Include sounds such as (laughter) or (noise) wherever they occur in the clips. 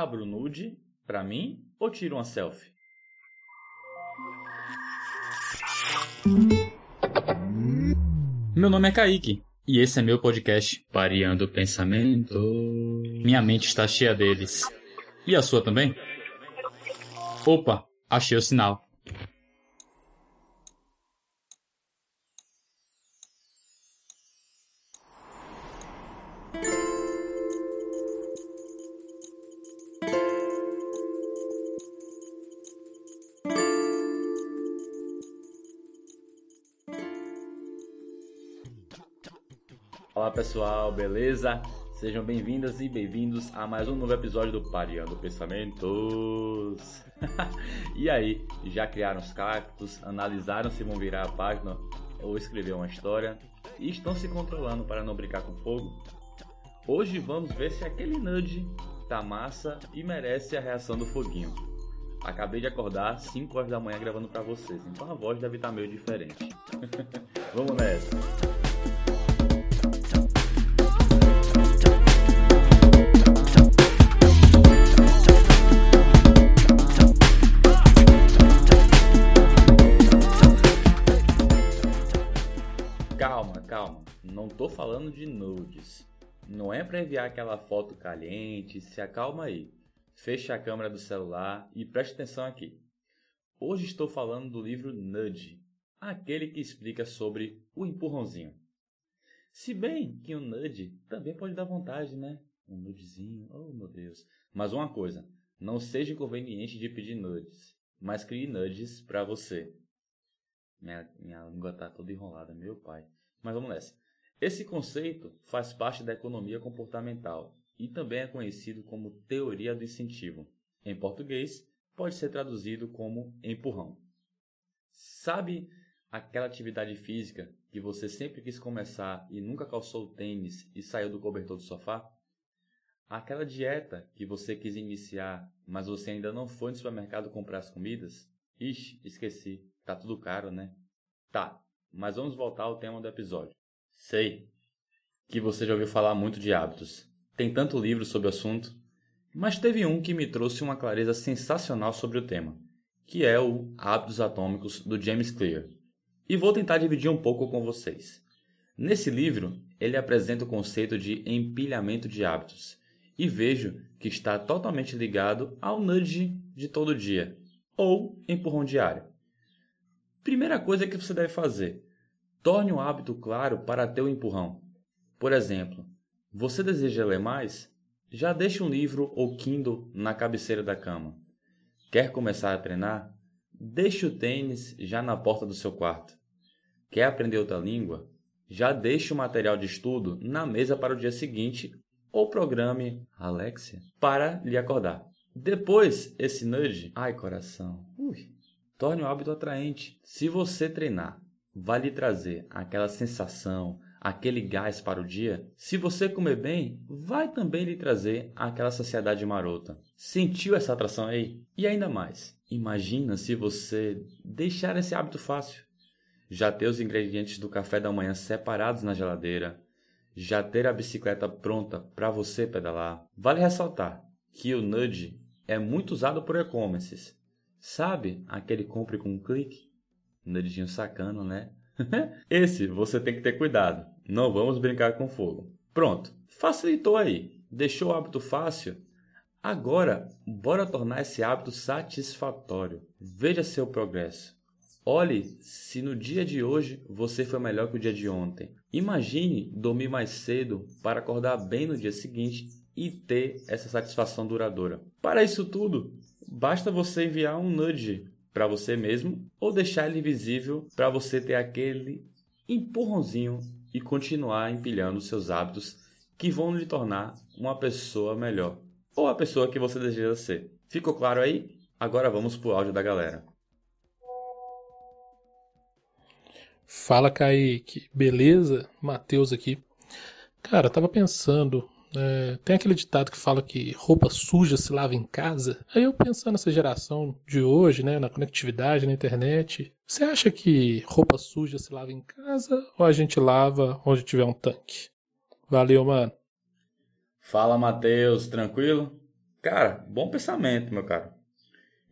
Abro nude pra mim ou tiro uma selfie? Meu nome é Kaique e esse é meu podcast Pareando o Pensamento. Minha mente está cheia deles. E a sua também? Opa, achei o sinal. Olá pessoal, beleza? Sejam bem-vindas e bem-vindos a mais um novo episódio do Pareando Pensamentos. (laughs) e aí, já criaram os cactos, analisaram se vão virar a página ou escrever uma história e estão se controlando para não brincar com fogo? Hoje vamos ver se aquele nudge tá massa e merece a reação do foguinho. Acabei de acordar 5 horas da manhã gravando para vocês, então a voz deve estar meio diferente. (laughs) vamos nessa! Calma. Não tô falando de nudes. Não é para enviar aquela foto caliente. Se acalma aí. Feche a câmera do celular e preste atenção aqui. Hoje estou falando do livro Nudge, aquele que explica sobre o empurrãozinho. Se bem que um nudge também pode dar vontade, né? Um nudezinho, oh meu Deus. Mas uma coisa, não seja inconveniente de pedir nudes, mas crie nudges para você. Minha, minha língua tá toda enrolada, meu pai. Mas vamos nessa. Esse conceito faz parte da economia comportamental e também é conhecido como teoria do incentivo. Em português, pode ser traduzido como empurrão. Sabe aquela atividade física que você sempre quis começar e nunca calçou o tênis e saiu do cobertor do sofá? Aquela dieta que você quis iniciar, mas você ainda não foi no supermercado comprar as comidas? Ixi, esqueci. Tá tudo caro, né? Tá, mas vamos voltar ao tema do episódio. Sei que você já ouviu falar muito de hábitos. Tem tanto livro sobre o assunto, mas teve um que me trouxe uma clareza sensacional sobre o tema, que é o Hábitos Atômicos do James Clear. E vou tentar dividir um pouco com vocês. Nesse livro, ele apresenta o conceito de empilhamento de hábitos, e vejo que está totalmente ligado ao nudge de todo dia, ou empurrão diário. Primeira coisa que você deve fazer: torne um hábito claro para ter o empurrão. Por exemplo, você deseja ler mais? Já deixe um livro ou Kindle na cabeceira da cama. Quer começar a treinar? Deixe o tênis já na porta do seu quarto. Quer aprender outra língua? Já deixe o material de estudo na mesa para o dia seguinte ou programe Alexia para lhe acordar. Depois, esse nudge, ai coração, Torne o hábito atraente. Se você treinar, vai lhe trazer aquela sensação, aquele gás para o dia. Se você comer bem, vai também lhe trazer aquela saciedade marota. Sentiu essa atração aí? E ainda mais, imagina se você deixar esse hábito fácil. Já ter os ingredientes do café da manhã separados na geladeira, já ter a bicicleta pronta para você pedalar. Vale ressaltar que o nudge é muito usado por e-commerces Sabe aquele compre com um clique? Nudinho sacano, né? (laughs) Esse você tem que ter cuidado. Não vamos brincar com fogo. Pronto, facilitou aí. Deixou o hábito fácil? Agora, bora tornar esse hábito satisfatório. Veja seu progresso. Olhe se no dia de hoje você foi melhor que o dia de ontem. Imagine dormir mais cedo para acordar bem no dia seguinte e ter essa satisfação duradoura. Para isso tudo, basta você enviar um nudge para você mesmo ou deixar ele visível para você ter aquele empurrãozinho e continuar empilhando seus hábitos que vão lhe tornar uma pessoa melhor ou a pessoa que você deseja ser. Ficou claro aí? Agora vamos pro áudio da galera. Fala Kaique, beleza? Matheus aqui. Cara, tava pensando é, tem aquele ditado que fala que roupa suja se lava em casa. Aí eu pensando nessa geração de hoje, né, na conectividade, na internet, você acha que roupa suja se lava em casa ou a gente lava onde tiver um tanque? Valeu, mano. Fala, Matheus, tranquilo? Cara, bom pensamento, meu caro.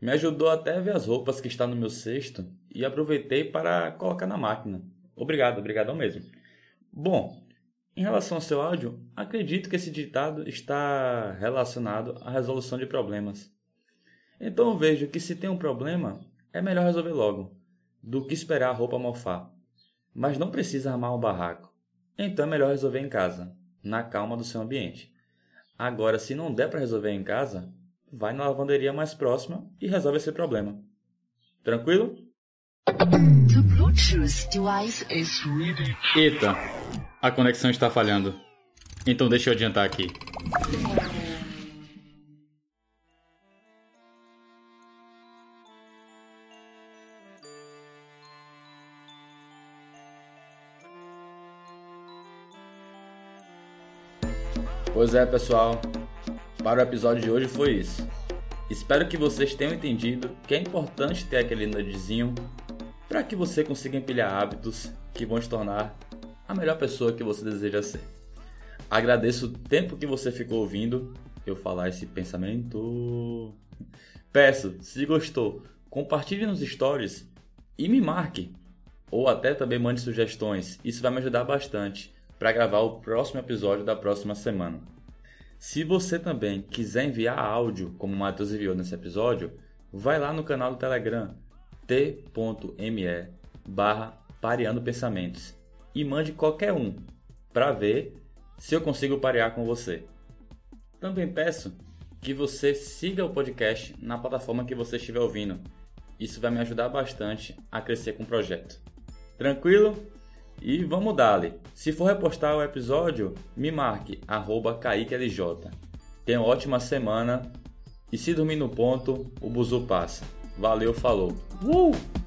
Me ajudou até a ver as roupas que estão no meu cesto e aproveitei para colocar na máquina. Obrigado, obrigado mesmo. Bom, em relação ao seu áudio, acredito que esse ditado está relacionado à resolução de problemas. Então vejo que se tem um problema, é melhor resolver logo, do que esperar a roupa mofar. Mas não precisa armar um barraco. Então é melhor resolver em casa, na calma do seu ambiente. Agora, se não der para resolver em casa, vai na lavanderia mais próxima e resolve esse problema. Tranquilo? Eita, a conexão está falhando. Então deixa eu adiantar aqui. Pois é, pessoal. Para o episódio de hoje foi isso. Espero que vocês tenham entendido que é importante ter aquele nudzinho para que você consiga empilhar hábitos que vão te tornar a melhor pessoa que você deseja ser. Agradeço o tempo que você ficou ouvindo eu falar esse pensamento. Peço, se gostou, compartilhe nos stories e me marque. Ou até também mande sugestões. Isso vai me ajudar bastante para gravar o próximo episódio da próxima semana. Se você também quiser enviar áudio, como o Matheus enviou nesse episódio, vai lá no canal do Telegram t.me barra pareando pensamentos e mande qualquer um para ver se eu consigo parear com você. Também peço que você siga o podcast na plataforma que você estiver ouvindo. Isso vai me ajudar bastante a crescer com o projeto. Tranquilo? E vamos dali. Se for repostar o episódio, me marque, arroba KaiqueLJ. Tenha ótima semana e se dormir no ponto, o buzu passa. Valeu, falou. Uh!